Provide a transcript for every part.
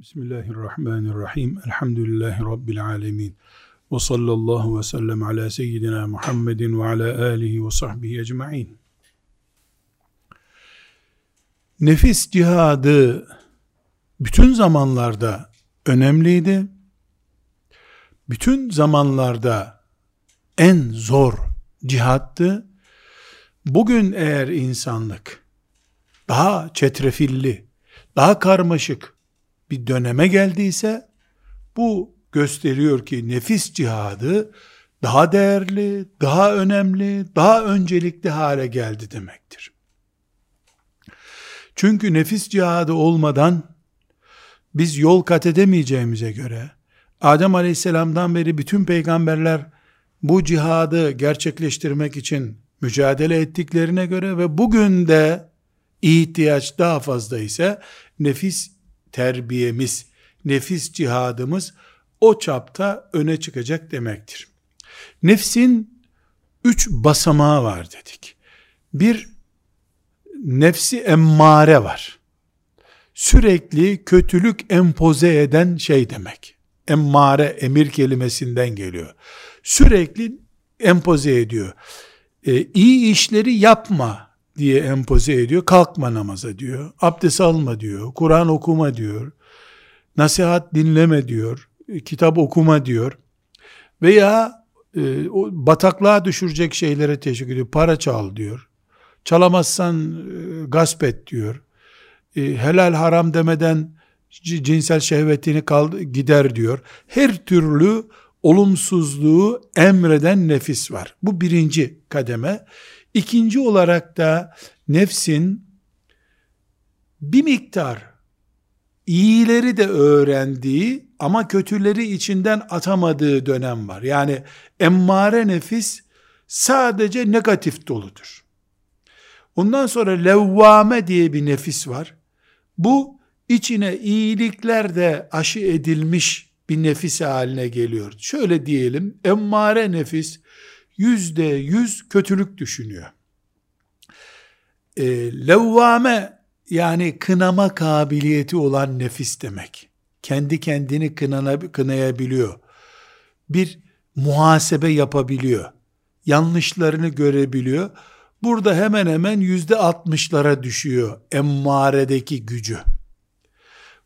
Bismillahirrahmanirrahim. Elhamdülillahi Rabbil alemin. Ve sallallahu ve sellem ala seyyidina Muhammedin ve ala alihi ve sahbihi ecma'in. Nefis cihadı bütün zamanlarda önemliydi. Bütün zamanlarda en zor cihattı. Bugün eğer insanlık daha çetrefilli, daha karmaşık, bir döneme geldiyse bu gösteriyor ki nefis cihadı daha değerli, daha önemli, daha öncelikli hale geldi demektir. Çünkü nefis cihadı olmadan biz yol kat edemeyeceğimize göre Adem Aleyhisselam'dan beri bütün peygamberler bu cihadı gerçekleştirmek için mücadele ettiklerine göre ve bugün de ihtiyaç daha fazla ise nefis terbiyemiz, nefis cihadımız o çapta öne çıkacak demektir. Nefsin üç basamağı var dedik. Bir, nefsi emmare var. Sürekli kötülük empoze eden şey demek. Emmare, emir kelimesinden geliyor. Sürekli empoze ediyor. E, iyi işleri yapma diye empoze ediyor. Kalkma namaza diyor. Abdest alma diyor. Kur'an okuma diyor. Nasihat dinleme diyor. Kitap okuma diyor. Veya e, o bataklığa düşürecek şeylere teşvik ediyor. Para çal diyor. Çalamazsan e, gasp et diyor. E, helal haram demeden cinsel şehvetini kal, gider diyor. Her türlü olumsuzluğu emreden nefis var. Bu birinci kademe. İkinci olarak da nefsin bir miktar iyileri de öğrendiği ama kötüleri içinden atamadığı dönem var. Yani emmare nefis sadece negatif doludur. Ondan sonra levvame diye bir nefis var. Bu içine iyilikler de aşı edilmiş bir nefis haline geliyor. Şöyle diyelim, emmare nefis yüzde yüz kötülük düşünüyor. E, levvame yani kınama kabiliyeti olan nefis demek. Kendi kendini kınana, kınayabiliyor. Bir muhasebe yapabiliyor. Yanlışlarını görebiliyor. Burada hemen hemen yüzde altmışlara düşüyor emmaredeki gücü.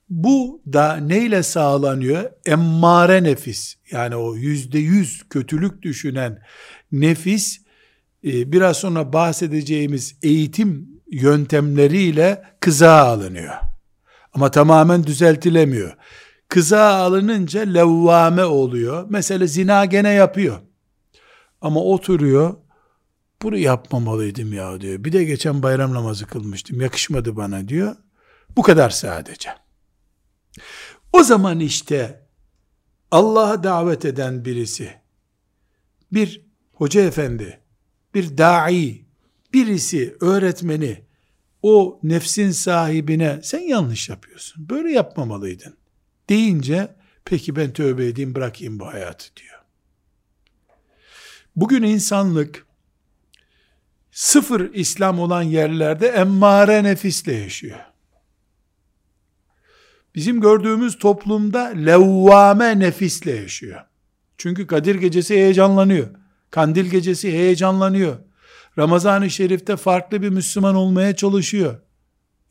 Bu da neyle sağlanıyor? Emmare nefis. Yani o yüzde yüz kötülük düşünen nefis e, biraz sonra bahsedeceğimiz eğitim yöntemleriyle kıza alınıyor. Ama tamamen düzeltilemiyor. Kıza alınınca levvame oluyor. Mesela zina gene yapıyor. Ama oturuyor, bunu yapmamalıydım ya diyor. Bir de geçen bayram namazı kılmıştım, yakışmadı bana diyor. Bu kadar sadece. O zaman işte Allah'a davet eden birisi bir hoca efendi, bir da'i, birisi öğretmeni o nefsin sahibine sen yanlış yapıyorsun. Böyle yapmamalıydın. Deyince peki ben tövbe edeyim bırakayım bu hayatı diyor. Bugün insanlık sıfır İslam olan yerlerde emmare nefisle yaşıyor. Bizim gördüğümüz toplumda levvame nefisle yaşıyor. Çünkü Kadir gecesi heyecanlanıyor. Kandil gecesi heyecanlanıyor. Ramazan-ı Şerif'te farklı bir Müslüman olmaya çalışıyor.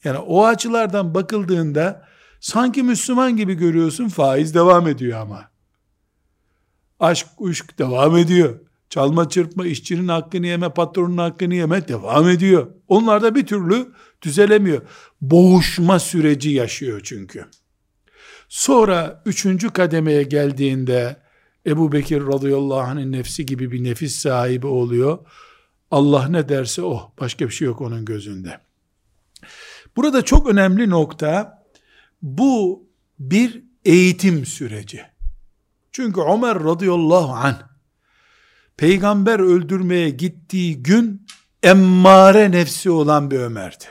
Yani o açılardan bakıldığında sanki Müslüman gibi görüyorsun faiz devam ediyor ama. Aşk, uşk devam ediyor. Çalma çırpma, işçinin hakkını yeme, patronun hakkını yeme devam ediyor. Onlar da bir türlü düzelemiyor. Boğuşma süreci yaşıyor çünkü. Sonra üçüncü kademeye geldiğinde Ebu Bekir radıyallahu anh'ın nefsi gibi bir nefis sahibi oluyor. Allah ne derse o. Başka bir şey yok onun gözünde. Burada çok önemli nokta bu bir eğitim süreci. Çünkü Ömer radıyallahu anh peygamber öldürmeye gittiği gün emmare nefsi olan bir Ömer'di.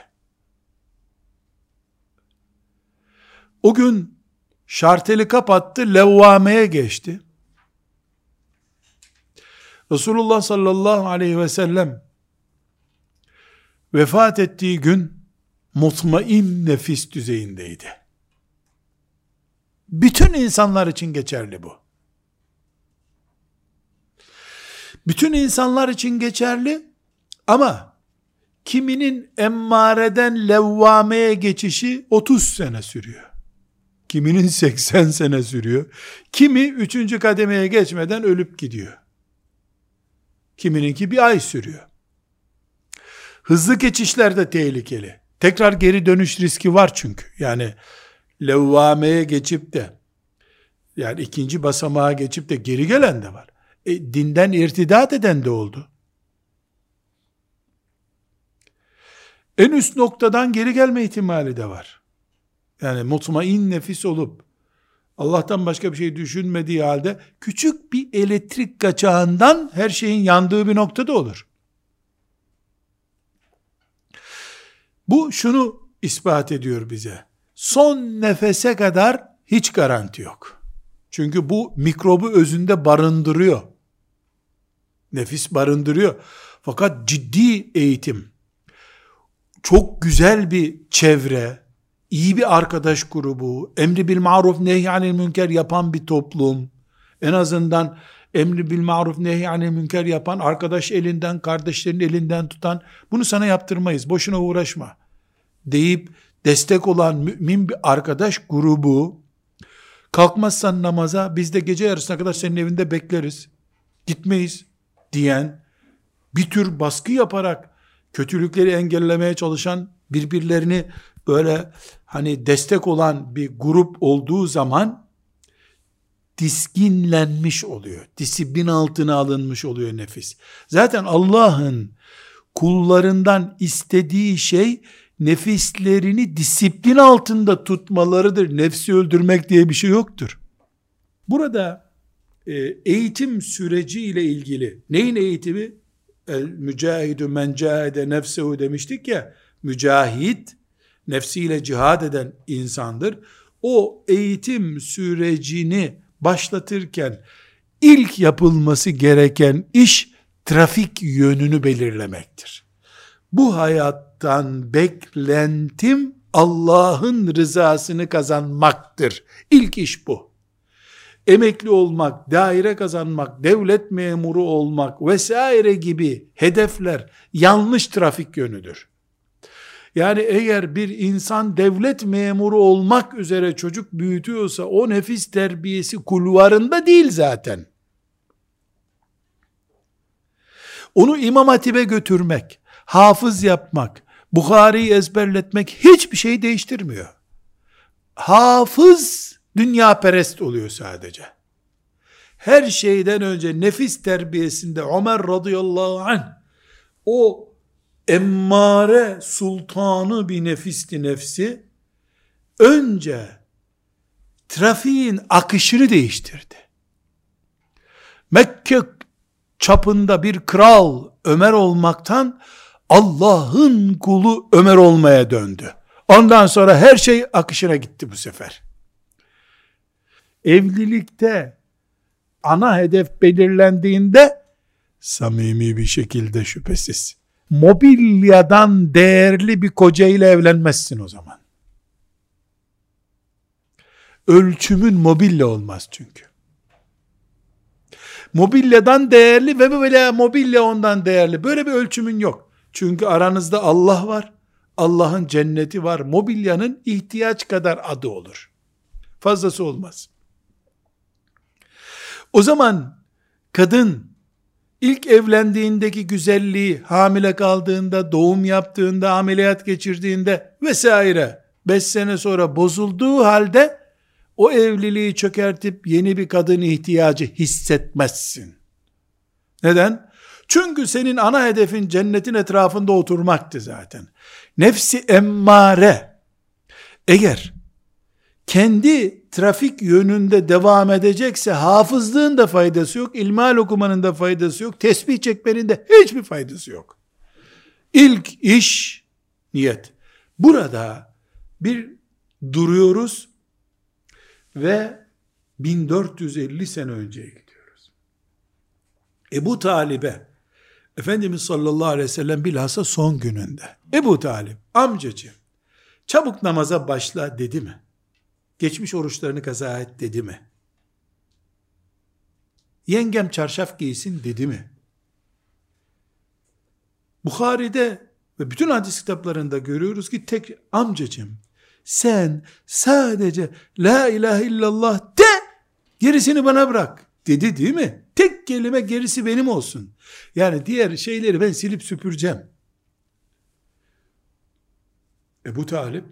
O gün şarteli kapattı, levvameye geçti. Resulullah sallallahu aleyhi ve sellem vefat ettiği gün mutmain nefis düzeyindeydi. Bütün insanlar için geçerli bu. Bütün insanlar için geçerli ama kiminin emmareden levvameye geçişi 30 sene sürüyor. Kiminin 80 sene sürüyor. Kimi 3. kademeye geçmeden ölüp gidiyor. Kimininki bir ay sürüyor. Hızlı geçişler de tehlikeli. Tekrar geri dönüş riski var çünkü. Yani levvameye geçip de yani ikinci basamağa geçip de geri gelen de var. E, dinden irtidat eden de oldu. En üst noktadan geri gelme ihtimali de var. Yani mutmain nefis olup Allah'tan başka bir şey düşünmediği halde küçük bir elektrik kaçağından her şeyin yandığı bir noktada olur. Bu şunu ispat ediyor bize. Son nefese kadar hiç garanti yok. Çünkü bu mikrobu özünde barındırıyor. Nefis barındırıyor. Fakat ciddi eğitim, çok güzel bir çevre, iyi bir arkadaş grubu, emri bil maruf nehyanil münker yapan bir toplum, en azından emri bil maruf nehyanil münker yapan arkadaş elinden, kardeşlerin elinden tutan, bunu sana yaptırmayız, boşuna uğraşma. deyip destek olan mümin bir arkadaş grubu, kalkmazsan namaza biz de gece yarısına kadar senin evinde bekleriz, gitmeyiz. diyen, bir tür baskı yaparak kötülükleri engellemeye çalışan birbirlerini böyle hani destek olan bir grup olduğu zaman diskinlenmiş oluyor. Disiplin altına alınmış oluyor nefis. Zaten Allah'ın kullarından istediği şey nefislerini disiplin altında tutmalarıdır. Nefsi öldürmek diye bir şey yoktur. Burada e, eğitim süreci ile ilgili neyin eğitimi? El mücahidu men cahede nefsehu demiştik ya mücahit nefsiyle cihad eden insandır. O eğitim sürecini başlatırken ilk yapılması gereken iş trafik yönünü belirlemektir. Bu hayattan beklentim Allah'ın rızasını kazanmaktır. İlk iş bu. Emekli olmak, daire kazanmak, devlet memuru olmak vesaire gibi hedefler yanlış trafik yönüdür. Yani eğer bir insan devlet memuru olmak üzere çocuk büyütüyorsa o nefis terbiyesi kulvarında değil zaten. Onu İmam Hatip'e götürmek, hafız yapmak, Bukhari'yi ezberletmek hiçbir şey değiştirmiyor. Hafız dünya perest oluyor sadece. Her şeyden önce nefis terbiyesinde Ömer radıyallahu anh o emmare sultanı bir nefisti nefsi önce trafiğin akışını değiştirdi. Mekke çapında bir kral Ömer olmaktan Allah'ın kulu Ömer olmaya döndü. Ondan sonra her şey akışına gitti bu sefer. Evlilikte ana hedef belirlendiğinde samimi bir şekilde şüphesiz mobilyadan değerli bir koca ile evlenmezsin o zaman. Ölçümün mobilya olmaz çünkü. Mobilyadan değerli ve böyle mobilya ondan değerli. Böyle bir ölçümün yok. Çünkü aranızda Allah var. Allah'ın cenneti var. Mobilyanın ihtiyaç kadar adı olur. Fazlası olmaz. O zaman kadın ilk evlendiğindeki güzelliği, hamile kaldığında, doğum yaptığında, ameliyat geçirdiğinde vesaire 5 sene sonra bozulduğu halde o evliliği çökertip yeni bir kadın ihtiyacı hissetmezsin. Neden? Çünkü senin ana hedefin cennetin etrafında oturmaktı zaten. Nefsi emmare eğer kendi trafik yönünde devam edecekse hafızlığın da faydası yok, ilmal okumanın da faydası yok, tesbih çekmenin de hiçbir faydası yok. İlk iş niyet. Burada bir duruyoruz ve 1450 sene önceye gidiyoruz. Ebu Talib'e Efendimiz sallallahu aleyhi ve sellem bilhassa son gününde Ebu Talib amcacığım çabuk namaza başla dedi mi? Geçmiş oruçlarını kaza et dedi mi? Yengem çarşaf giysin dedi mi? Bukhari'de ve bütün hadis kitaplarında görüyoruz ki tek amcacım sen sadece la ilahe illallah de gerisini bana bırak dedi değil mi? Tek kelime gerisi benim olsun. Yani diğer şeyleri ben silip süpüreceğim. Ebu Talip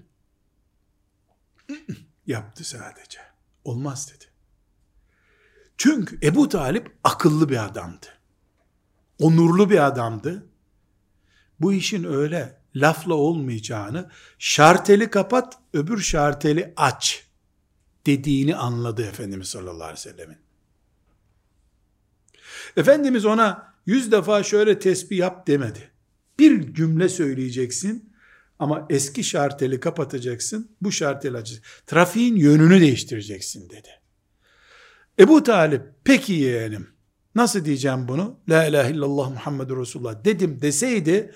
yaptı sadece. Olmaz dedi. Çünkü Ebu Talip akıllı bir adamdı. Onurlu bir adamdı. Bu işin öyle lafla olmayacağını, şarteli kapat, öbür şarteli aç dediğini anladı Efendimiz sallallahu aleyhi ve sellemin. Efendimiz ona yüz defa şöyle tesbih yap demedi. Bir cümle söyleyeceksin ama eski şarteli kapatacaksın, bu şarteli açacaksın. Trafiğin yönünü değiştireceksin dedi. Ebu Talip peki yeğenim nasıl diyeceğim bunu? La ilahe illallah Muhammedur Resulullah dedim deseydi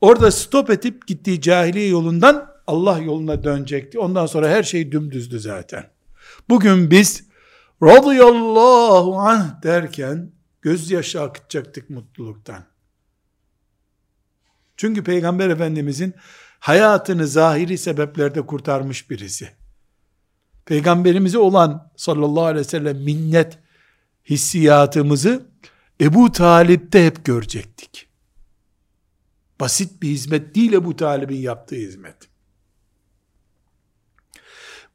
orada stop edip gittiği cahiliye yolundan Allah yoluna dönecekti. Ondan sonra her şey dümdüzdü zaten. Bugün biz radıyallahu anh derken gözyaşı akıtacaktık mutluluktan. Çünkü Peygamber Efendimizin hayatını zahiri sebeplerde kurtarmış birisi. Peygamberimize olan sallallahu aleyhi ve sellem minnet hissiyatımızı Ebu Talip'te hep görecektik. Basit bir hizmet değil Ebu Talib'in yaptığı hizmet.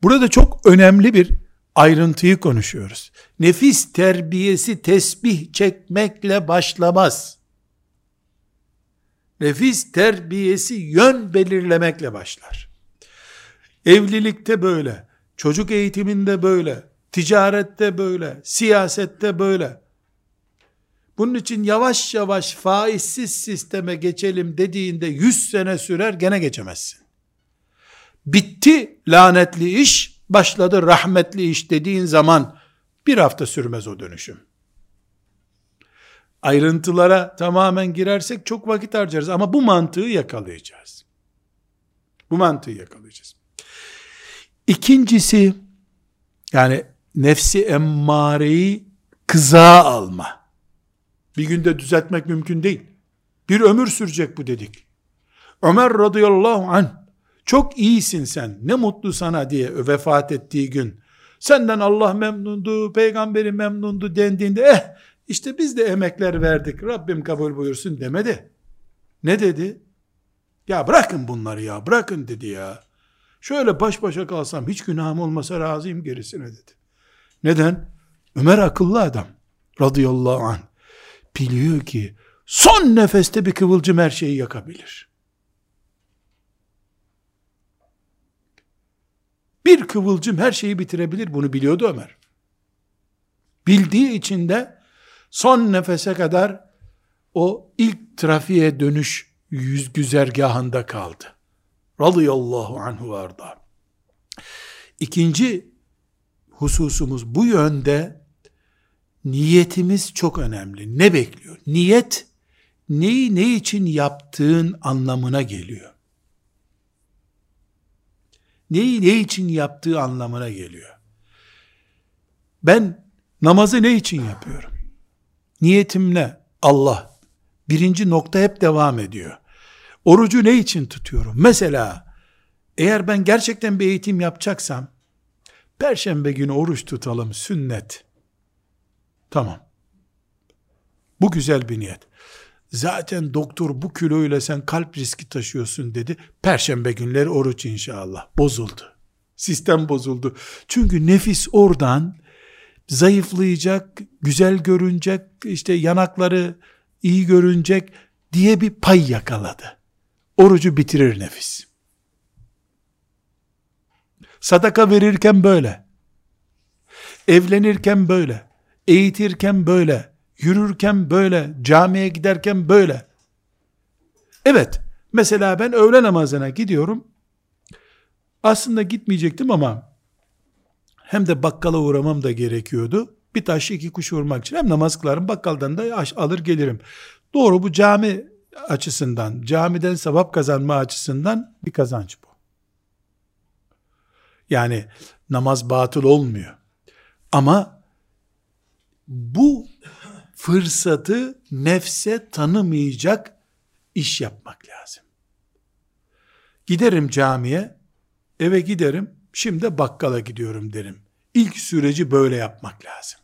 Burada çok önemli bir ayrıntıyı konuşuyoruz. Nefis terbiyesi tesbih çekmekle başlamaz. Nefis terbiyesi yön belirlemekle başlar. Evlilikte böyle, çocuk eğitiminde böyle, ticarette böyle, siyasette böyle. Bunun için yavaş yavaş faizsiz sisteme geçelim dediğinde 100 sene sürer gene geçemezsin. Bitti lanetli iş, başladı rahmetli iş dediğin zaman bir hafta sürmez o dönüşüm. Ayrıntılara tamamen girersek çok vakit harcarız ama bu mantığı yakalayacağız. Bu mantığı yakalayacağız. İkincisi yani nefsi emmareyi kıza alma. Bir günde düzeltmek mümkün değil. Bir ömür sürecek bu dedik. Ömer radıyallahu anh çok iyisin sen ne mutlu sana diye vefat ettiği gün senden Allah memnundu peygamberi memnundu dendiğinde eh işte biz de emekler verdik Rabbim kabul buyursun demedi. Ne dedi? Ya bırakın bunları ya bırakın dedi ya. Şöyle baş başa kalsam hiç günahım olmasa razıyım gerisine dedi. Neden? Ömer akıllı adam radıyallahu anh. Biliyor ki son nefeste bir kıvılcım her şeyi yakabilir. Bir kıvılcım her şeyi bitirebilir. Bunu biliyordu Ömer. Bildiği için de son nefese kadar o ilk trafiğe dönüş yüz güzergahında kaldı. Radıyallahu anhu arda. İkinci hususumuz bu yönde niyetimiz çok önemli. Ne bekliyor? Niyet neyi ne için yaptığın anlamına geliyor. Neyi ne için yaptığı anlamına geliyor. Ben namazı ne için yapıyorum? Niyetimle Allah birinci nokta hep devam ediyor. Orucu ne için tutuyorum? Mesela eğer ben gerçekten bir eğitim yapacaksam perşembe günü oruç tutalım sünnet. Tamam. Bu güzel bir niyet. Zaten doktor bu kiloyla sen kalp riski taşıyorsun dedi. Perşembe günleri oruç inşallah. Bozuldu. Sistem bozuldu. Çünkü nefis oradan zayıflayacak, güzel görünecek, işte yanakları iyi görünecek diye bir pay yakaladı. Orucu bitirir nefis. Sadaka verirken böyle. Evlenirken böyle. Eğitirken böyle. Yürürken böyle. Camiye giderken böyle. Evet. Mesela ben öğle namazına gidiyorum. Aslında gitmeyecektim ama hem de bakkala uğramam da gerekiyordu. Bir taş iki kuş vurmak için hem namaz kılarım bakkaldan da alır gelirim. Doğru bu cami açısından, camiden sevap kazanma açısından bir kazanç bu. Yani namaz batıl olmuyor. Ama bu fırsatı nefse tanımayacak iş yapmak lazım. Giderim camiye, eve giderim, şimdi bakkala gidiyorum derim. İlk süreci böyle yapmak lazım.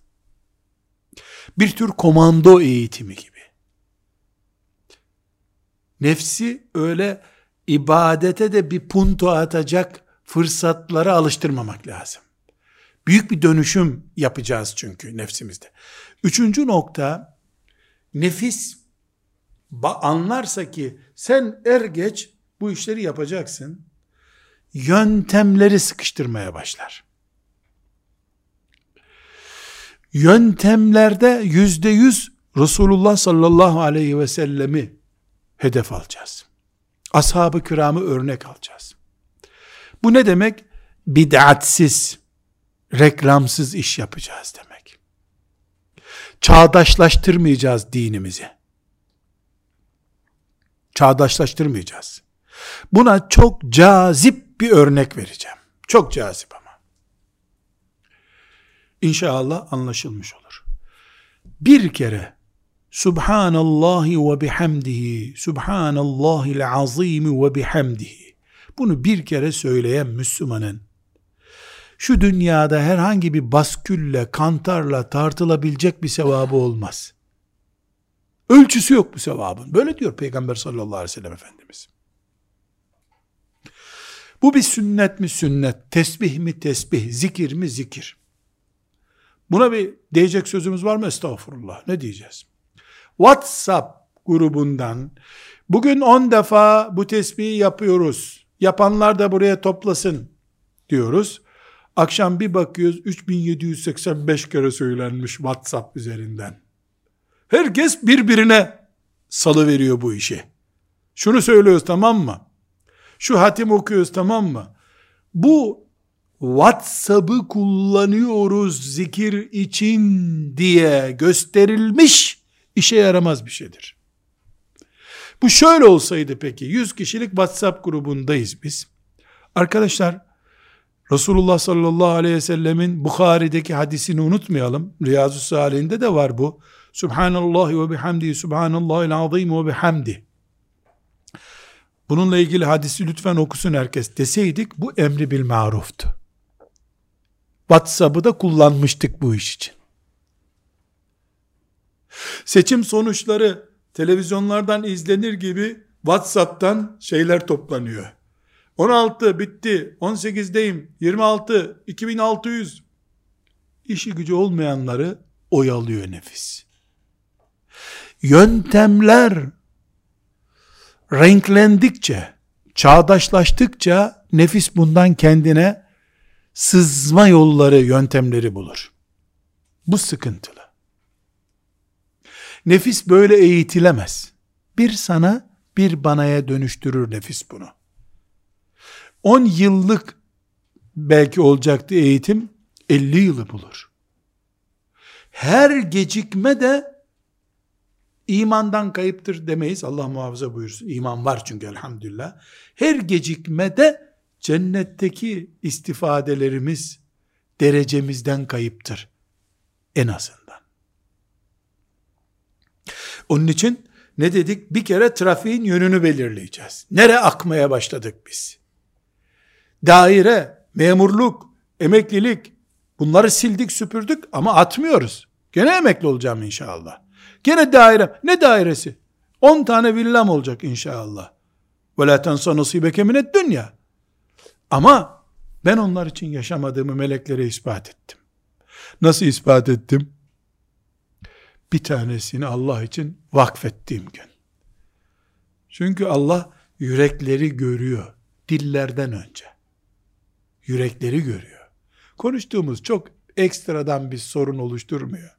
Bir tür komando eğitimi gibi. Nefsi öyle ibadete de bir punto atacak fırsatlara alıştırmamak lazım. Büyük bir dönüşüm yapacağız çünkü nefsimizde. Üçüncü nokta, nefis anlarsa ki sen er geç bu işleri yapacaksın, yöntemleri sıkıştırmaya başlar. Yöntemlerde yüzde yüz Resulullah sallallahu aleyhi ve sellemi hedef alacağız. Ashab-ı kiramı örnek alacağız. Bu ne demek? Bid'atsiz, reklamsız iş yapacağız demek. Çağdaşlaştırmayacağız dinimizi. Çağdaşlaştırmayacağız. Buna çok cazip bir örnek vereceğim. Çok cazip ama. İnşallah anlaşılmış olur. Bir kere Subhanallahi ve bihamdihi Subhanallahil azimi ve bihamdihi bunu bir kere söyleyen Müslümanın şu dünyada herhangi bir baskülle, kantarla tartılabilecek bir sevabı olmaz. Ölçüsü yok bu sevabın. Böyle diyor Peygamber sallallahu aleyhi ve sellem Efendimiz. Bu bir sünnet mi sünnet, tesbih mi tesbih, zikir mi zikir. Buna bir diyecek sözümüz var mı? Estağfurullah. Ne diyeceğiz? WhatsApp grubundan bugün 10 defa bu tesbihi yapıyoruz. Yapanlar da buraya toplasın diyoruz. Akşam bir bakıyoruz 3785 kere söylenmiş WhatsApp üzerinden. Herkes birbirine salı veriyor bu işi. Şunu söylüyoruz tamam mı? Şu hatim okuyoruz tamam mı? Bu WhatsApp'ı kullanıyoruz zikir için diye gösterilmiş işe yaramaz bir şeydir. Bu şöyle olsaydı peki 100 kişilik WhatsApp grubundayız biz. Arkadaşlar Resulullah sallallahu aleyhi ve sellemin Bukhari'deki hadisini unutmayalım. Riyazu Salih'inde de var bu. Subhanallah ve bihamdi subhanallahil azim ve bihamdi. Bununla ilgili hadisi lütfen okusun herkes deseydik bu emri bil maruftu. WhatsApp'ı da kullanmıştık bu iş için. Seçim sonuçları televizyonlardan izlenir gibi WhatsApp'tan şeyler toplanıyor. 16 bitti, 18'deyim, 26, 2600. İşi gücü olmayanları oyalıyor nefis. Yöntemler renklendikçe, çağdaşlaştıkça nefis bundan kendine sızma yolları, yöntemleri bulur. Bu sıkıntılı. Nefis böyle eğitilemez. Bir sana, bir banaya dönüştürür nefis bunu. 10 yıllık belki olacaktı eğitim, 50 yılı bulur. Her gecikme de imandan kayıptır demeyiz. Allah muhafaza buyursun. İman var çünkü elhamdülillah. Her gecikme de cennetteki istifadelerimiz derecemizden kayıptır. En azından. Onun için ne dedik? Bir kere trafiğin yönünü belirleyeceğiz. Nere akmaya başladık biz? Daire, memurluk, emeklilik bunları sildik süpürdük ama atmıyoruz. Gene emekli olacağım inşallah. Gene daire. Ne dairesi? 10 tane villam olacak inşallah. Ve la tensa nasibeke minet dünya. Ama ben onlar için yaşamadığımı meleklere ispat ettim. Nasıl ispat ettim? Bir tanesini Allah için vakfettiğim gün. Çünkü Allah yürekleri görüyor. Dillerden önce. Yürekleri görüyor. Konuştuğumuz çok ekstradan bir sorun oluşturmuyor.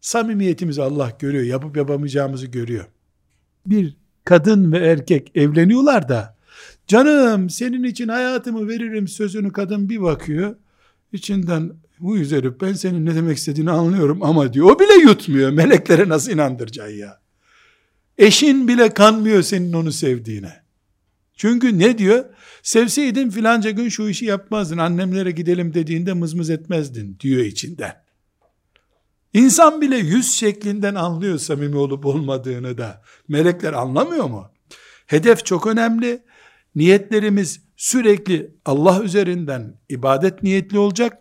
Samimiyetimizi Allah görüyor. Yapıp yapamayacağımızı görüyor. Bir kadın ve erkek evleniyorlar da canım senin için hayatımı veririm sözünü kadın bir bakıyor. İçinden bu üzeri ben senin ne demek istediğini anlıyorum ama diyor. O bile yutmuyor. Meleklere nasıl inandıracaksın ya? Eşin bile kanmıyor senin onu sevdiğine. Çünkü ne diyor? Sevseydin filanca gün şu işi yapmazdın. Annemlere gidelim dediğinde mızmız etmezdin diyor içinden. İnsan bile yüz şeklinden anlıyor samimi olup olmadığını da. Melekler anlamıyor mu? Hedef çok önemli. Niyetlerimiz sürekli Allah üzerinden ibadet niyetli olacak.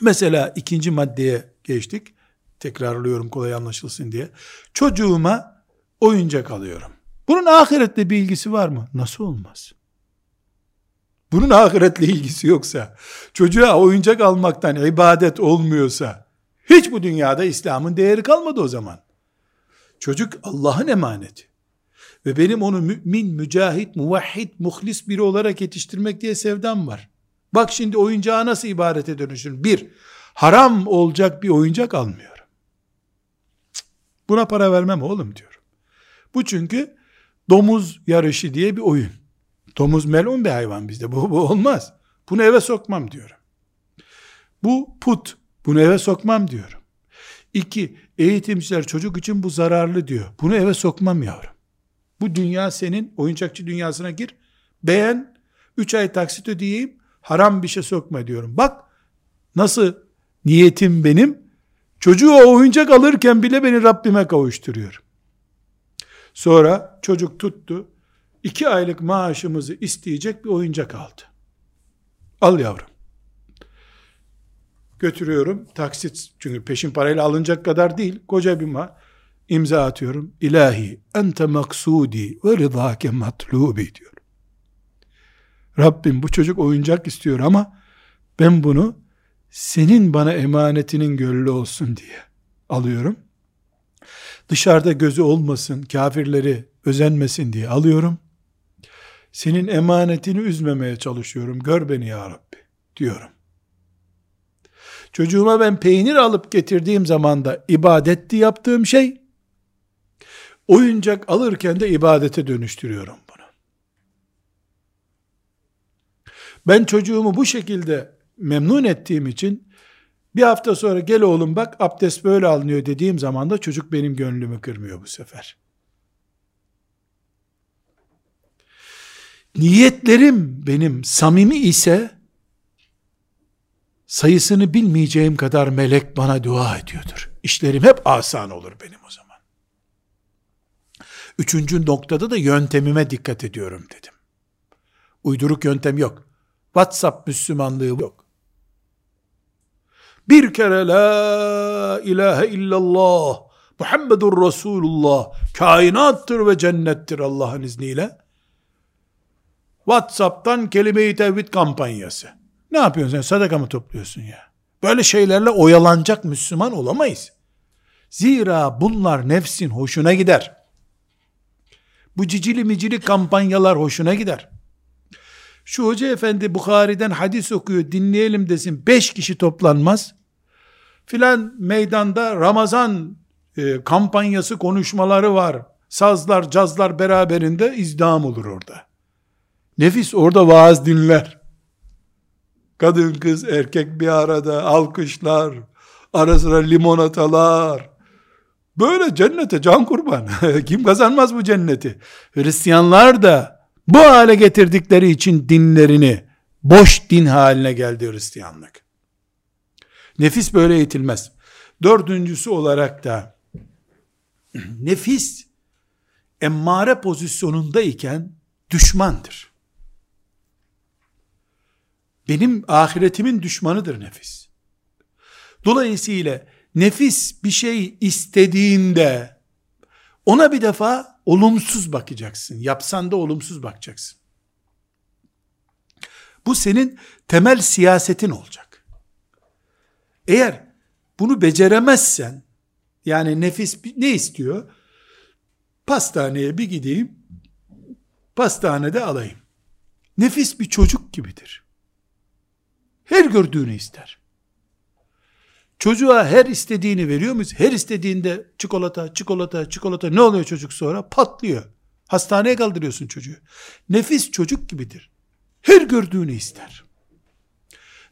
Mesela ikinci maddeye geçtik. Tekrarlıyorum kolay anlaşılsın diye. Çocuğuma oyuncak alıyorum. Bunun ahirette bir ilgisi var mı? Nasıl olmaz? Bunun ahiretle ilgisi yoksa, çocuğa oyuncak almaktan ibadet olmuyorsa, hiç bu dünyada İslam'ın değeri kalmadı o zaman. Çocuk Allah'ın emaneti. Ve benim onu mümin, mücahit, muvahhid, muhlis biri olarak yetiştirmek diye sevdam var. Bak şimdi oyuncağı nasıl ibadete dönüşür? Bir, haram olacak bir oyuncak almıyorum. Buna para vermem oğlum diyorum. Bu çünkü domuz yarışı diye bir oyun. Domuz melun bir hayvan bizde. Bu, bu olmaz. Bunu eve sokmam diyorum. Bu put. Bunu eve sokmam diyorum. İki, eğitimciler çocuk için bu zararlı diyor. Bunu eve sokmam yavrum. Bu dünya senin, oyuncakçı dünyasına gir. Beğen, üç ay taksit ödeyeyim, haram bir şey sokma diyorum. Bak, nasıl niyetim benim, çocuğu o oyuncak alırken bile beni Rabbime kavuşturuyor. Sonra çocuk tuttu, iki aylık maaşımızı isteyecek bir oyuncak aldı. Al yavrum. Götürüyorum, taksit, çünkü peşin parayla alınacak kadar değil, koca bir ma imza atıyorum. İlahi, ente maksudi ve rıdake matlubi diyor. Rabbim bu çocuk oyuncak istiyor ama ben bunu senin bana emanetinin gönlü olsun diye alıyorum. Dışarıda gözü olmasın, kafirleri özenmesin diye alıyorum. Senin emanetini üzmemeye çalışıyorum. Gör beni ya Rabbi diyorum. Çocuğuma ben peynir alıp getirdiğim zaman da ibadetti yaptığım şey, oyuncak alırken de ibadete dönüştürüyorum bunu. Ben çocuğumu bu şekilde memnun ettiğim için bir hafta sonra gel oğlum bak abdest böyle alınıyor dediğim zaman da çocuk benim gönlümü kırmıyor bu sefer. Niyetlerim benim samimi ise sayısını bilmeyeceğim kadar melek bana dua ediyordur. İşlerim hep asan olur benim o zaman. Üçüncü noktada da yöntemime dikkat ediyorum dedim. Uyduruk yöntem yok. WhatsApp Müslümanlığı yok. Bir kere la ilahe illallah Muhammedur Resulullah kainattır ve cennettir Allah'ın izniyle. WhatsApp'tan kelime-i tevhid kampanyası. Ne yapıyorsun sen? Sadaka mı topluyorsun ya? Böyle şeylerle oyalanacak Müslüman olamayız. Zira bunlar nefsin hoşuna gider. Bu cicili micili kampanyalar hoşuna gider. Şu hoca efendi Bukhari'den hadis okuyor dinleyelim desin. Beş kişi toplanmaz. Filan meydanda Ramazan e, kampanyası konuşmaları var. Sazlar, cazlar beraberinde izdam olur orada. Nefis orada vaaz dinler. Kadın kız erkek bir arada alkışlar. Ara sıra limonatalar. Böyle cennete can kurban. Kim kazanmaz bu cenneti? Hristiyanlar da bu hale getirdikleri için dinlerini boş din haline geldi Hristiyanlık. Nefis böyle eğitilmez. Dördüncüsü olarak da nefis emmare pozisyonundayken düşmandır. Benim ahiretimin düşmanıdır nefis. Dolayısıyla nefis bir şey istediğinde ona bir defa olumsuz bakacaksın. Yapsan da olumsuz bakacaksın. Bu senin temel siyasetin olacak. Eğer bunu beceremezsen, yani nefis ne istiyor? Pastaneye bir gideyim, pastanede alayım. Nefis bir çocuk gibidir. Her gördüğünü ister. Çocuğa her istediğini veriyor muyuz? Her istediğinde çikolata, çikolata, çikolata ne oluyor çocuk sonra? Patlıyor. Hastaneye kaldırıyorsun çocuğu. Nefis çocuk gibidir. Her gördüğünü ister.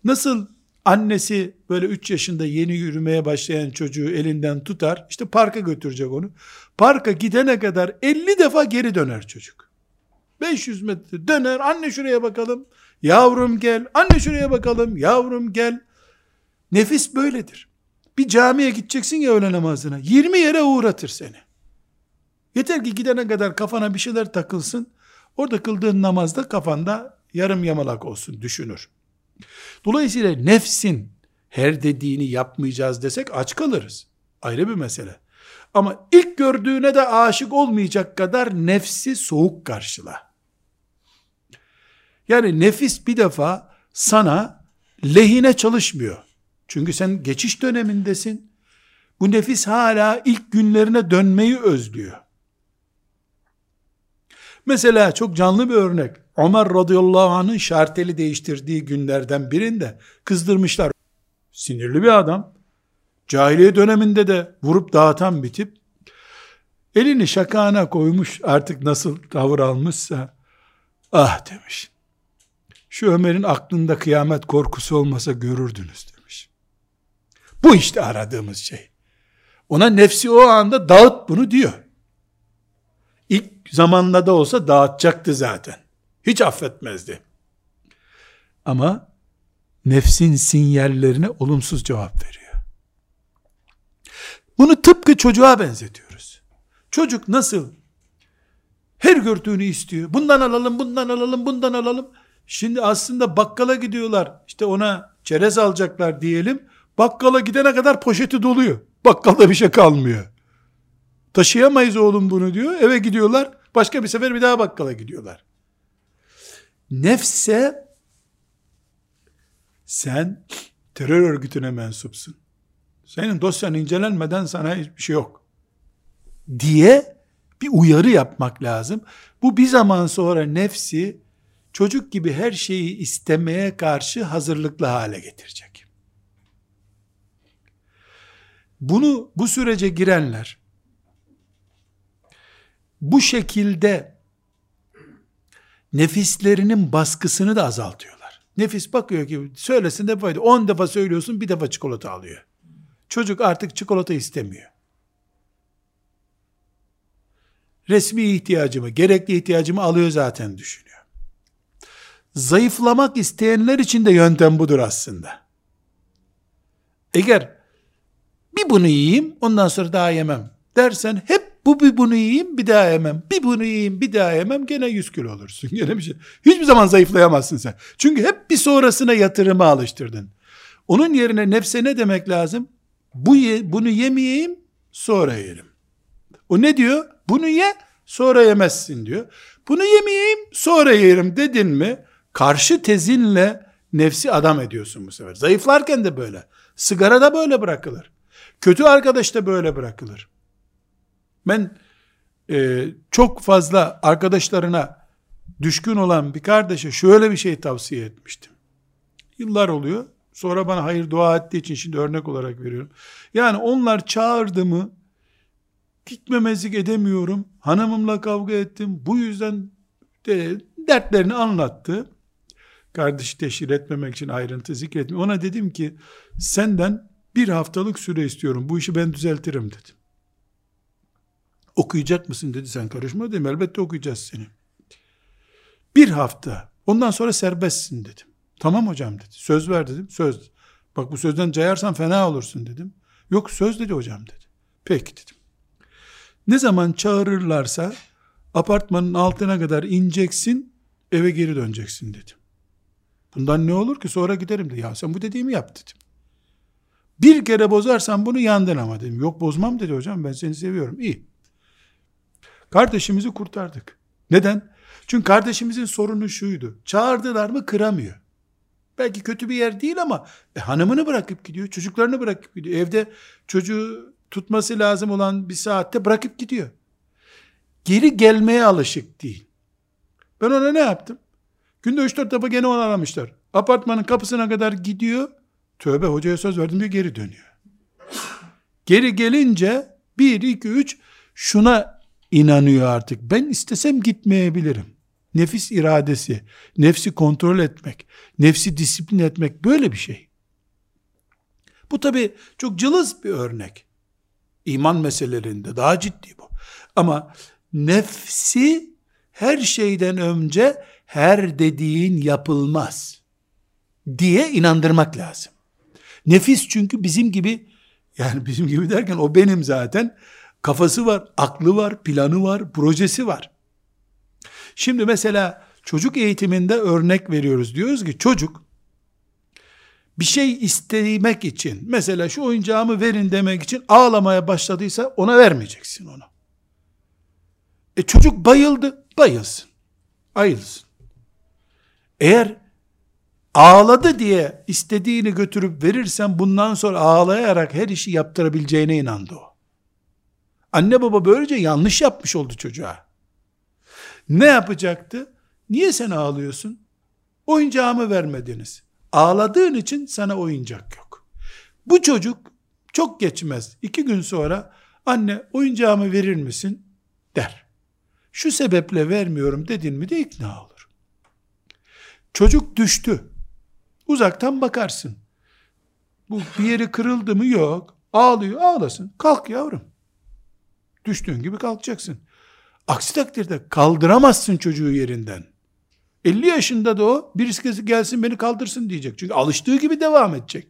Nasıl annesi böyle 3 yaşında yeni yürümeye başlayan çocuğu elinden tutar, işte parka götürecek onu. Parka gidene kadar 50 defa geri döner çocuk. 500 metre döner. Anne şuraya bakalım. Yavrum gel. Anne şuraya bakalım. Yavrum gel. Nefis böyledir. Bir camiye gideceksin ya öğle namazına. 20 yere uğratır seni. Yeter ki gidene kadar kafana bir şeyler takılsın. Orada kıldığın namazda kafanda yarım yamalak olsun düşünür. Dolayısıyla nefsin her dediğini yapmayacağız desek aç kalırız. Ayrı bir mesele. Ama ilk gördüğüne de aşık olmayacak kadar nefsi soğuk karşıla. Yani nefis bir defa sana lehine çalışmıyor. Çünkü sen geçiş dönemindesin. Bu nefis hala ilk günlerine dönmeyi özlüyor. Mesela çok canlı bir örnek. Ömer radıyallahu anh'ın şarteli değiştirdiği günlerden birinde kızdırmışlar. Sinirli bir adam. Cahiliye döneminde de vurup dağıtan bir tip. Elini şakağına koymuş artık nasıl tavır almışsa ah demiş. Şu Ömer'in aklında kıyamet korkusu olmasa görürdünüz demiş. Bu işte aradığımız şey. Ona nefsi o anda dağıt bunu diyor. İlk zamanla da olsa dağıtacaktı zaten. Hiç affetmezdi. Ama nefsin sinyallerine olumsuz cevap veriyor. Bunu tıpkı çocuğa benzetiyoruz. Çocuk nasıl her gördüğünü istiyor. Bundan alalım, bundan alalım, bundan alalım. Şimdi aslında bakkala gidiyorlar. İşte ona çerez alacaklar diyelim. Bakkala gidene kadar poşeti doluyor. Bakkalda bir şey kalmıyor. Taşıyamayız oğlum bunu diyor. Eve gidiyorlar. Başka bir sefer bir daha bakkala gidiyorlar. Nefse sen terör örgütüne mensupsun. Senin dosyan incelenmeden sana hiçbir şey yok. Diye bir uyarı yapmak lazım. Bu bir zaman sonra nefsi çocuk gibi her şeyi istemeye karşı hazırlıklı hale getirecek. Bunu bu sürece girenler bu şekilde nefislerinin baskısını da azaltıyorlar. Nefis bakıyor ki söylesin de fayda. 10 defa söylüyorsun bir defa çikolata alıyor. Çocuk artık çikolata istemiyor. Resmi ihtiyacımı, gerekli ihtiyacımı alıyor zaten düşünüyor. Zayıflamak isteyenler için de yöntem budur aslında. Eğer bir bunu yiyeyim ondan sonra daha yemem dersen hep bu bir bunu yiyeyim bir daha yemem. Bir bunu yiyeyim bir daha yemem gene 100 kilo olursun. Gene bir şey. Hiçbir zaman zayıflayamazsın sen. Çünkü hep bir sonrasına yatırımı alıştırdın. Onun yerine nefse ne demek lazım? Bu ye, bunu yemeyeyim sonra yerim. O ne diyor? Bunu ye sonra yemezsin diyor. Bunu yemeyeyim sonra yerim dedin mi karşı tezinle nefsi adam ediyorsun bu sefer. Zayıflarken de böyle. Sigara da böyle bırakılır. Kötü arkadaş da böyle bırakılır. Ben e, çok fazla arkadaşlarına düşkün olan bir kardeşe şöyle bir şey tavsiye etmiştim. Yıllar oluyor. Sonra bana hayır dua ettiği için şimdi örnek olarak veriyorum. Yani onlar çağırdı mı gitmemezlik edemiyorum. Hanımımla kavga ettim. Bu yüzden de dertlerini anlattı. Kardeşi teşhir etmemek için ayrıntı zikretmiyor. Ona dedim ki senden bir haftalık süre istiyorum. Bu işi ben düzeltirim dedim. Okuyacak mısın dedi sen karışma dedim. Elbette okuyacağız seni. Bir hafta. Ondan sonra serbestsin dedim. Tamam hocam dedi. Söz ver dedim. Söz. Bak bu sözden cayarsan fena olursun dedim. Yok söz dedi hocam dedi. Peki dedim. Ne zaman çağırırlarsa apartmanın altına kadar ineceksin eve geri döneceksin dedim. Bundan ne olur ki sonra giderim dedi. Ya sen bu dediğimi yap dedim. Bir kere bozarsan bunu yandın ama dedim. Yok bozmam dedi hocam ben seni seviyorum. İyi. Kardeşimizi kurtardık. Neden? Çünkü kardeşimizin sorunu şuydu. Çağırdılar mı kıramıyor. Belki kötü bir yer değil ama e, hanımını bırakıp gidiyor, çocuklarını bırakıp gidiyor. Evde çocuğu tutması lazım olan bir saatte bırakıp gidiyor. Geri gelmeye alışık değil. Ben ona ne yaptım? Günde 3-4 defa gene onu aramışlar. Apartmanın kapısına kadar gidiyor. Tövbe hocaya söz verdim diyor geri dönüyor. Geri gelince 1, 2, 3 şuna inanıyor artık. Ben istesem gitmeyebilirim. Nefis iradesi, nefsi kontrol etmek, nefsi disiplin etmek böyle bir şey. Bu tabi çok cılız bir örnek. İman meselelerinde daha ciddi bu. Ama nefsi her şeyden önce her dediğin yapılmaz diye inandırmak lazım. Nefis çünkü bizim gibi yani bizim gibi derken o benim zaten kafası var, aklı var, planı var, projesi var. Şimdi mesela çocuk eğitiminde örnek veriyoruz. Diyoruz ki çocuk bir şey istemek için mesela şu oyuncağımı verin demek için ağlamaya başladıysa ona vermeyeceksin onu. E çocuk bayıldı, bayılsın. Ayılsın. Eğer ağladı diye istediğini götürüp verirsen bundan sonra ağlayarak her işi yaptırabileceğine inandı o. Anne baba böylece yanlış yapmış oldu çocuğa. Ne yapacaktı? Niye sen ağlıyorsun? Oyuncağımı vermediniz. Ağladığın için sana oyuncak yok. Bu çocuk çok geçmez. İki gün sonra anne oyuncağımı verir misin? der. Şu sebeple vermiyorum dedin mi de ikna olur. Çocuk düştü. Uzaktan bakarsın. Bu bir yeri kırıldı mı? Yok. Ağlıyor. Ağlasın. Kalk yavrum. Düştüğün gibi kalkacaksın. Aksi takdirde kaldıramazsın çocuğu yerinden. 50 yaşında da o birisi gelsin beni kaldırsın diyecek. Çünkü alıştığı gibi devam edecek.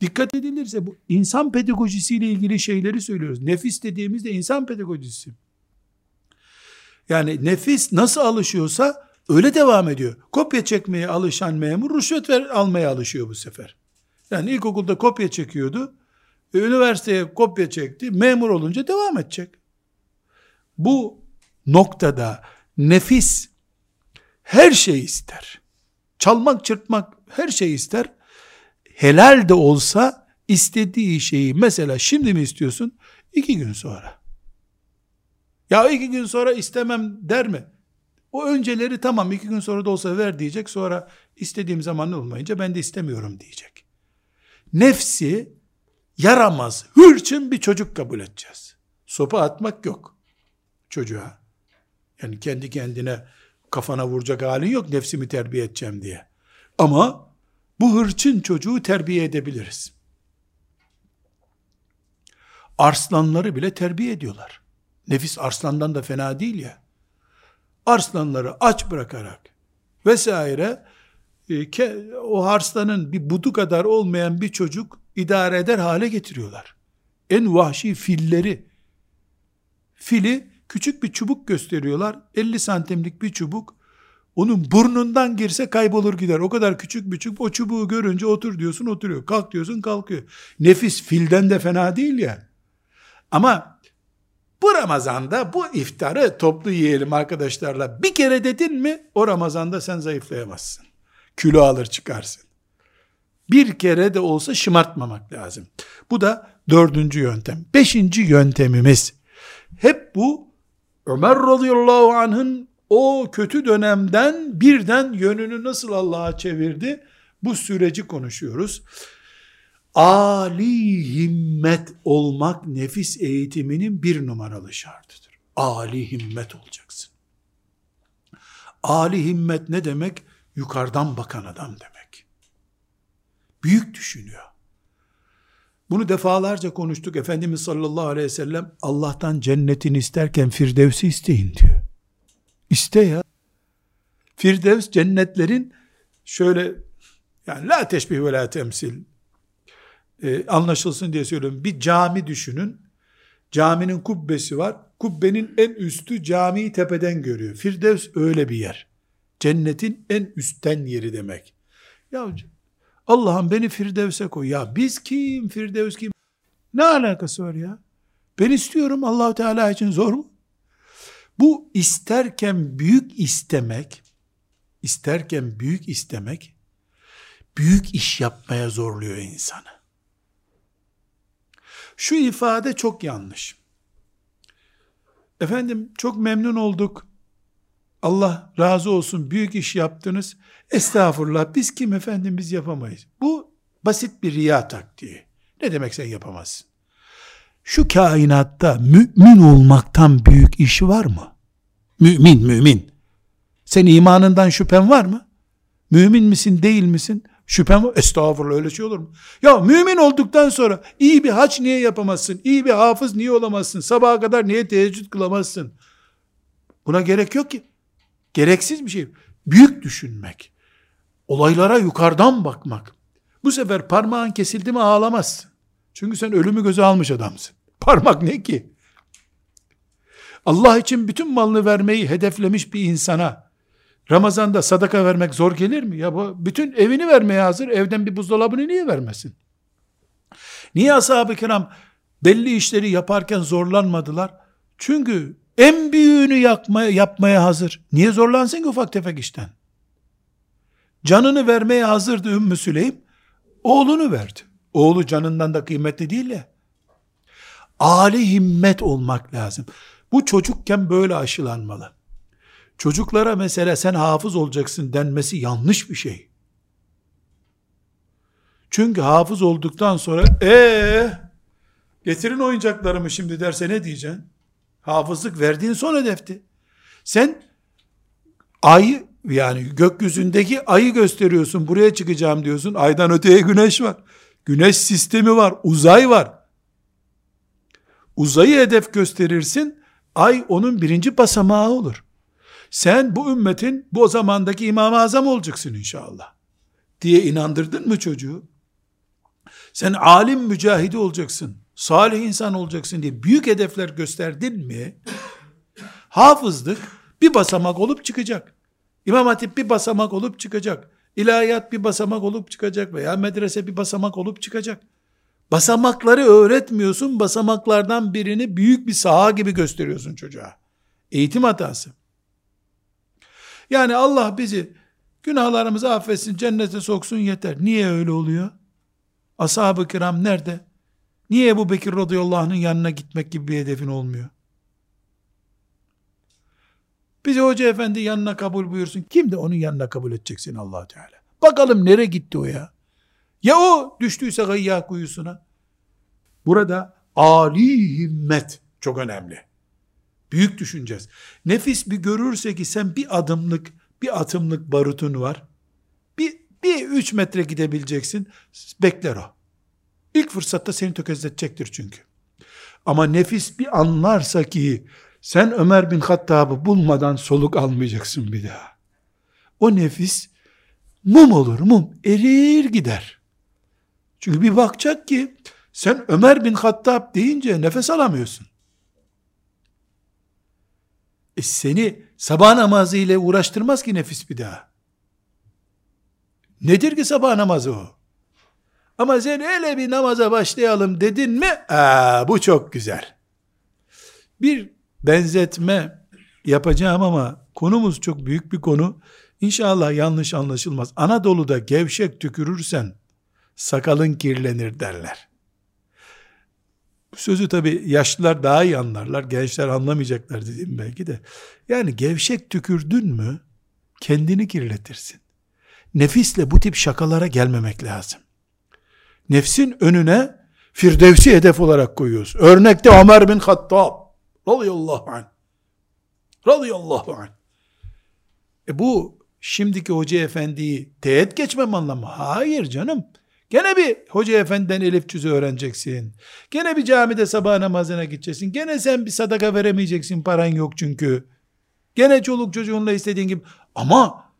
Dikkat edilirse bu insan pedagojisiyle ilgili şeyleri söylüyoruz. Nefis dediğimizde insan pedagojisi. Yani nefis nasıl alışıyorsa öyle devam ediyor. Kopya çekmeye alışan memur rüşvet ver, almaya alışıyor bu sefer. Yani ilkokulda kopya çekiyordu. E, üniversiteye kopya çekti. Memur olunca devam edecek. Bu noktada nefis her şey ister. Çalmak, çırpmak her şey ister. Helal de olsa istediği şeyi mesela şimdi mi istiyorsun? İki gün sonra. Ya iki gün sonra istemem der mi? O önceleri tamam iki gün sonra da olsa ver diyecek. Sonra istediğim zaman olmayınca ben de istemiyorum diyecek. Nefsi yaramaz, hırçın bir çocuk kabul edeceğiz. Sopa atmak yok çocuğa. Yani kendi kendine kafana vuracak halin yok nefsimi terbiye edeceğim diye. Ama bu hırçın çocuğu terbiye edebiliriz. Arslanları bile terbiye ediyorlar. Nefis arslandan da fena değil ya. Arslanları aç bırakarak vesaire e, o arslanın bir budu kadar olmayan bir çocuk idare eder hale getiriyorlar. En vahşi filleri fili küçük bir çubuk gösteriyorlar. 50 santimlik bir çubuk. Onun burnundan girse kaybolur gider. O kadar küçük bir çubuk. O çubuğu görünce otur diyorsun oturuyor. Kalk diyorsun kalkıyor. Nefis filden de fena değil ya. Ama bu Ramazan'da bu iftarı toplu yiyelim arkadaşlarla. Bir kere dedin mi o Ramazan'da sen zayıflayamazsın. Kilo alır çıkarsın. Bir kere de olsa şımartmamak lazım. Bu da dördüncü yöntem. Beşinci yöntemimiz. Hep bu Ömer radıyallahu anh'ın o kötü dönemden birden yönünü nasıl Allah'a çevirdi? Bu süreci konuşuyoruz. Ali himmet olmak nefis eğitiminin bir numaralı şartıdır. Ali himmet olacaksın. Ali himmet ne demek? Yukarıdan bakan adam demek. Büyük düşünüyor. Bunu defalarca konuştuk. Efendimiz sallallahu aleyhi ve sellem Allah'tan cennetini isterken Firdevs'i isteyin diyor. İste ya. Firdevs cennetlerin şöyle yani la teşbih ve la temsil e, anlaşılsın diye söylüyorum. Bir cami düşünün. Caminin kubbesi var. Kubbenin en üstü camiyi tepeden görüyor. Firdevs öyle bir yer. Cennetin en üstten yeri demek. Ya Allah'ım beni Firdevs'e koy. Ya biz kim? Firdevs kim? Ne alakası var ya? Ben istiyorum Allahu Teala için zor mu? Bu isterken büyük istemek, isterken büyük istemek, büyük iş yapmaya zorluyor insanı. Şu ifade çok yanlış. Efendim çok memnun olduk. Allah razı olsun büyük iş yaptınız. Estağfurullah biz kim efendim biz yapamayız. Bu basit bir riya taktiği. Ne demek sen yapamazsın? Şu kainatta mümin olmaktan büyük iş var mı? Mümin, mümin. Sen imanından şüphen var mı? Mümin misin, değil misin? Şüphem var. Estağfurullah öyle şey olur mu? Ya mümin olduktan sonra iyi bir haç niye yapamazsın? İyi bir hafız niye olamazsın? Sabaha kadar niye teheccüd kılamazsın? Buna gerek yok ki. Gereksiz bir şey. Büyük düşünmek. Olaylara yukarıdan bakmak. Bu sefer parmağın kesildi mi ağlamazsın. Çünkü sen ölümü göze almış adamsın. Parmak ne ki? Allah için bütün malını vermeyi hedeflemiş bir insana Ramazan'da sadaka vermek zor gelir mi? Ya bu bütün evini vermeye hazır. Evden bir buzdolabını niye vermesin? Niye ashab-ı kiram belli işleri yaparken zorlanmadılar? Çünkü en büyüğünü yapmaya, yapmaya hazır. Niye zorlansın ki ufak tefek işten? Canını vermeye hazırdı Ümmü Süleym. Oğlunu verdi. Oğlu canından da kıymetli değil ya. Ali himmet olmak lazım. Bu çocukken böyle aşılanmalı. Çocuklara mesela sen hafız olacaksın denmesi yanlış bir şey. Çünkü hafız olduktan sonra ee getirin oyuncaklarımı şimdi derse ne diyeceksin? Hafızlık verdiğin son hedefti. Sen ay yani gökyüzündeki ayı gösteriyorsun buraya çıkacağım diyorsun. Aydan öteye güneş var. Güneş sistemi var. Uzay var. Uzayı hedef gösterirsin. Ay onun birinci basamağı olur. Sen bu ümmetin bu zamandaki İmam-ı Azam olacaksın inşallah. Diye inandırdın mı çocuğu? Sen alim mücahidi olacaksın. Salih insan olacaksın diye büyük hedefler gösterdin mi? Hafızlık bir basamak olup çıkacak. İmam Hatip bir basamak olup çıkacak. İlahiyat bir basamak olup çıkacak veya medrese bir basamak olup çıkacak. Basamakları öğretmiyorsun, basamaklardan birini büyük bir saha gibi gösteriyorsun çocuğa. Eğitim hatası. Yani Allah bizi günahlarımızı affetsin, cennete soksun yeter. Niye öyle oluyor? Ashab-ı kiram nerede? Niye bu Bekir radıyallahu anh'ın yanına gitmek gibi bir hedefin olmuyor? Bizi hoca efendi yanına kabul buyursun. Kim de onun yanına kabul edeceksin allah Teala? Bakalım nereye gitti o ya? Ya o düştüyse gayya kuyusuna? Burada Ali himmet çok önemli. Büyük düşüneceğiz. Nefis bir görürse ki sen bir adımlık, bir atımlık barutun var. Bir, bir üç metre gidebileceksin. Bekler o. İlk fırsatta seni tökezletecektir çünkü. Ama nefis bir anlarsa ki sen Ömer bin Hattab'ı bulmadan soluk almayacaksın bir daha. O nefis mum olur mum erir gider. Çünkü bir bakacak ki sen Ömer bin Hattab deyince nefes alamıyorsun. E seni sabah namazı ile uğraştırmaz ki nefis bir daha. Nedir ki sabah namazı o? Ama sen hele bir namaza başlayalım dedin mi? Aa, bu çok güzel. Bir benzetme yapacağım ama konumuz çok büyük bir konu. İnşallah yanlış anlaşılmaz. Anadolu'da gevşek tükürürsen sakalın kirlenir derler. Bu sözü tabi yaşlılar daha iyi anlarlar. Gençler anlamayacaklar dediğim belki de. Yani gevşek tükürdün mü kendini kirletirsin. Nefisle bu tip şakalara gelmemek lazım. Nefsin önüne Firdevsi hedef olarak koyuyoruz. Örnekte Ömer bin Hattab radıyallahu anh. Radıyallahu anh. E bu şimdiki hoca efendiyi teğet geçmem anlamı. Hayır canım. Gene bir hoca efendiden elif cüzü öğreneceksin. Gene bir camide sabah namazına gideceksin. Gene sen bir sadaka veremeyeceksin paran yok çünkü. Gene çoluk çocuğunla istediğin gibi. Ama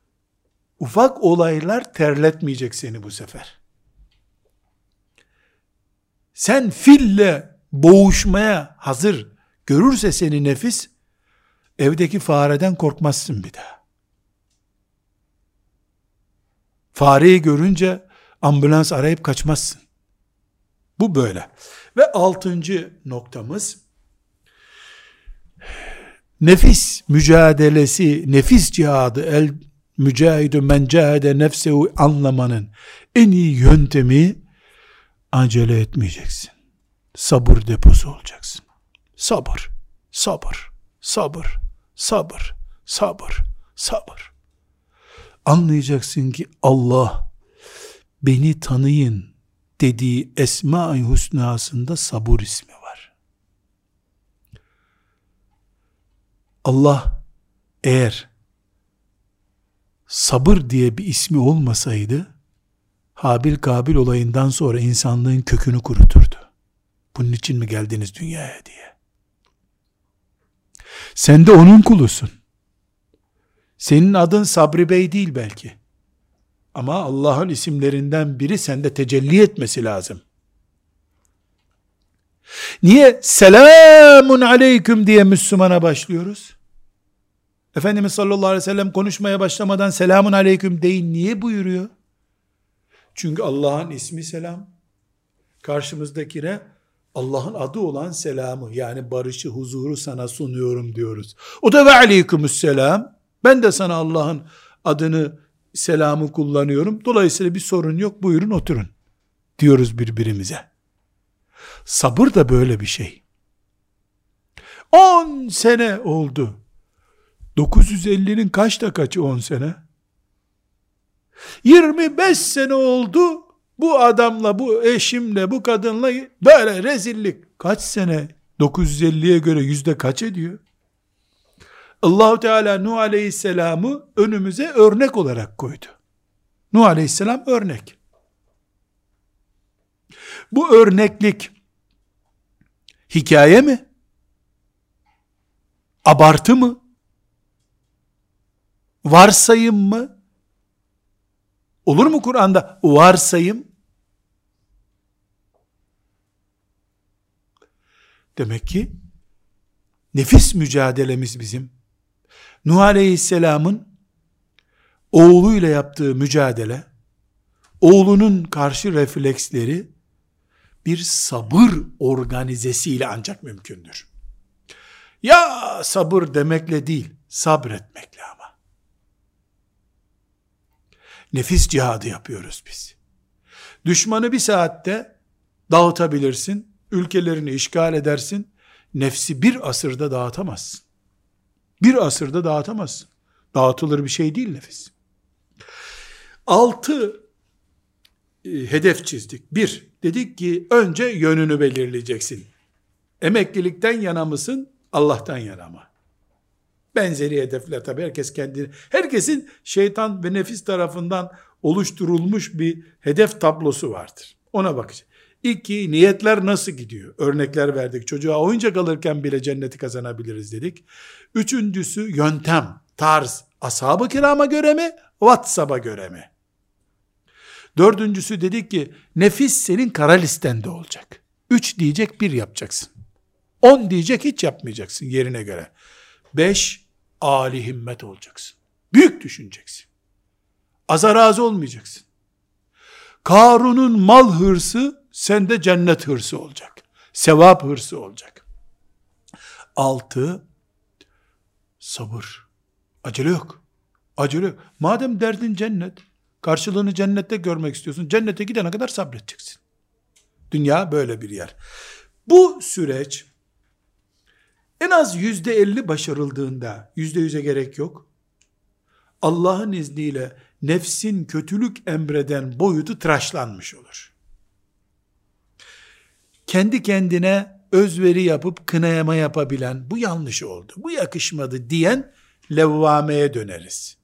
ufak olaylar terletmeyecek seni bu sefer. Sen fille boğuşmaya hazır görürse seni nefis, evdeki fareden korkmazsın bir daha. Fareyi görünce ambulans arayıp kaçmazsın. Bu böyle. Ve altıncı noktamız, nefis mücadelesi, nefis cihadı, el mücahidü men cahede nefsehu anlamanın en iyi yöntemi acele etmeyeceksin. Sabır deposu olacaksın. Sabır, sabır, sabır, sabır, sabır, sabır. Anlayacaksın ki Allah beni tanıyın dediği Esma-i Hüsna'sında sabır ismi var. Allah eğer sabır diye bir ismi olmasaydı Habil Kabil olayından sonra insanlığın kökünü kuruturdu. Bunun için mi geldiniz dünyaya diye. Sen de onun kulusun. Senin adın Sabri Bey değil belki. Ama Allah'ın isimlerinden biri sende tecelli etmesi lazım. Niye selamun aleyküm diye Müslümana başlıyoruz? Efendimiz sallallahu aleyhi ve sellem konuşmaya başlamadan selamun aleyküm deyin niye buyuruyor? Çünkü Allah'ın ismi selam. Karşımızdakine Allah'ın adı olan selamı yani barışı, huzuru sana sunuyorum diyoruz. O da ve aleykümüsselam. Ben de sana Allah'ın adını, selamı kullanıyorum. Dolayısıyla bir sorun yok. Buyurun oturun. Diyoruz birbirimize. Sabır da böyle bir şey. 10 sene oldu. 950'nin kaçta kaçı 10 sene? 25 sene oldu. Bu adamla, bu eşimle, bu kadınla böyle rezillik. Kaç sene? 950'ye göre yüzde kaç ediyor? Allahu Teala Nuh Aleyhisselam'ı önümüze örnek olarak koydu. Nuh Aleyhisselam örnek. Bu örneklik hikaye mi? Abartı mı? Varsayım mı? Olur mu Kur'an'da varsayım? Demek ki nefis mücadelemiz bizim. Nuh Aleyhisselam'ın oğluyla yaptığı mücadele, oğlunun karşı refleksleri bir sabır organizesiyle ancak mümkündür. Ya sabır demekle değil, sabretmekle ama. Nefis cihadı yapıyoruz biz. Düşmanı bir saatte dağıtabilirsin, ülkelerini işgal edersin, nefsi bir asırda dağıtamazsın. Bir asırda dağıtamazsın. Dağıtılır bir şey değil nefis. Altı e, hedef çizdik. Bir, dedik ki önce yönünü belirleyeceksin. Emeklilikten yana mısın, Allah'tan yana mı? Benzeri hedefler tabi herkes kendini, herkesin şeytan ve nefis tarafından oluşturulmuş bir hedef tablosu vardır. Ona bakacağız. İki, niyetler nasıl gidiyor? Örnekler verdik. Çocuğa oyuncak alırken bile cenneti kazanabiliriz dedik. Üçüncüsü yöntem, tarz. Ashab-ı kirama göre mi? WhatsApp'a göre mi? Dördüncüsü dedik ki nefis senin kara listende olacak. Üç diyecek bir yapacaksın. On diyecek hiç yapmayacaksın yerine göre. Beş, âli himmet olacaksın. Büyük düşüneceksin. Aza razı olmayacaksın. Karun'un mal hırsı sende cennet hırsı olacak. Sevap hırsı olacak. Altı, sabır. Acele yok. Acele yok. Madem derdin cennet, karşılığını cennette görmek istiyorsun, cennete gidene kadar sabredeceksin. Dünya böyle bir yer. Bu süreç en az yüzde elli başarıldığında, yüzde yüze gerek yok. Allah'ın izniyle nefsin kötülük emreden boyutu tıraşlanmış olur. Kendi kendine özveri yapıp kınayama yapabilen, bu yanlış oldu, bu yakışmadı diyen levvameye döneriz.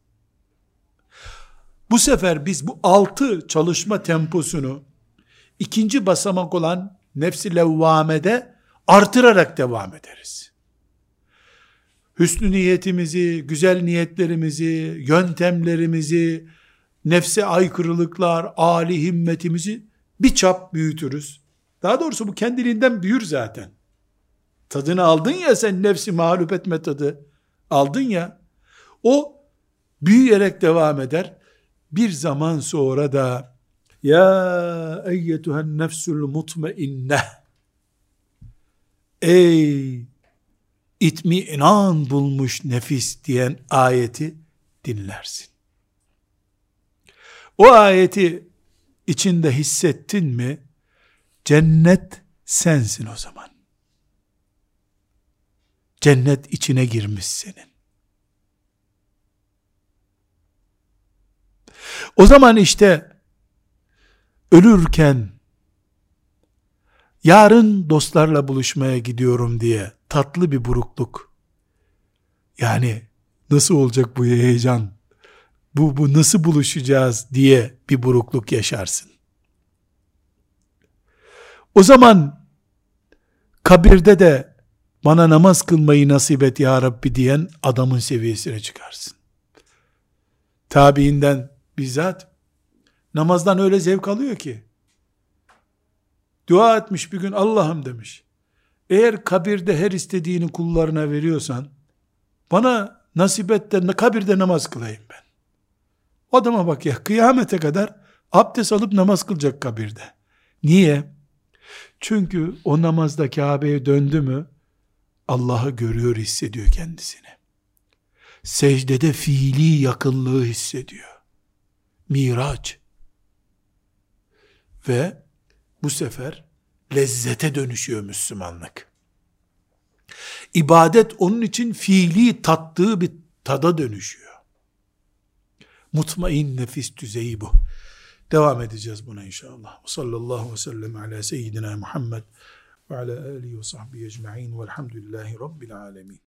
Bu sefer biz bu altı çalışma temposunu ikinci basamak olan nefsi levvamede artırarak devam ederiz. Hüsnü niyetimizi, güzel niyetlerimizi, yöntemlerimizi, nefse aykırılıklar, âli himmetimizi bir çap büyütürüz. Daha doğrusu bu kendiliğinden büyür zaten. Tadını aldın ya sen nefsi mağlup etme tadı. Aldın ya. O büyüyerek devam eder. Bir zaman sonra da ya eyyetühen nefsul mutmainneh ey itminan bulmuş nefis diyen ayeti dinlersin. O ayeti içinde hissettin mi cennet sensin o zaman. Cennet içine girmiş senin. O zaman işte ölürken yarın dostlarla buluşmaya gidiyorum diye tatlı bir burukluk. Yani nasıl olacak bu heyecan? Bu, bu nasıl buluşacağız diye bir burukluk yaşarsın. O zaman kabirde de bana namaz kılmayı nasip et ya Rabbi diyen adamın seviyesine çıkarsın. Tabiinden bizzat namazdan öyle zevk alıyor ki dua etmiş bir gün Allah'ım demiş. Eğer kabirde her istediğini kullarına veriyorsan bana nasip et de kabirde namaz kılayım ben. Adama bak ya kıyamete kadar abdest alıp namaz kılacak kabirde. Niye? Çünkü o namazda Kabe'ye döndü mü Allah'ı görüyor hissediyor kendisini. Secdede fiili yakınlığı hissediyor. Miraç. Ve bu sefer lezzete dönüşüyor Müslümanlık. İbadet onun için fiili tattığı bir tada dönüşüyor. Mutmain nefis düzeyi bu. Devam edeceğiz buna inşallah. Sallallahu aleyhi ve sellem ala seyyidina Muhammed ve ala alihi ve sahbihi ecma'in velhamdülillahi rabbil alemin.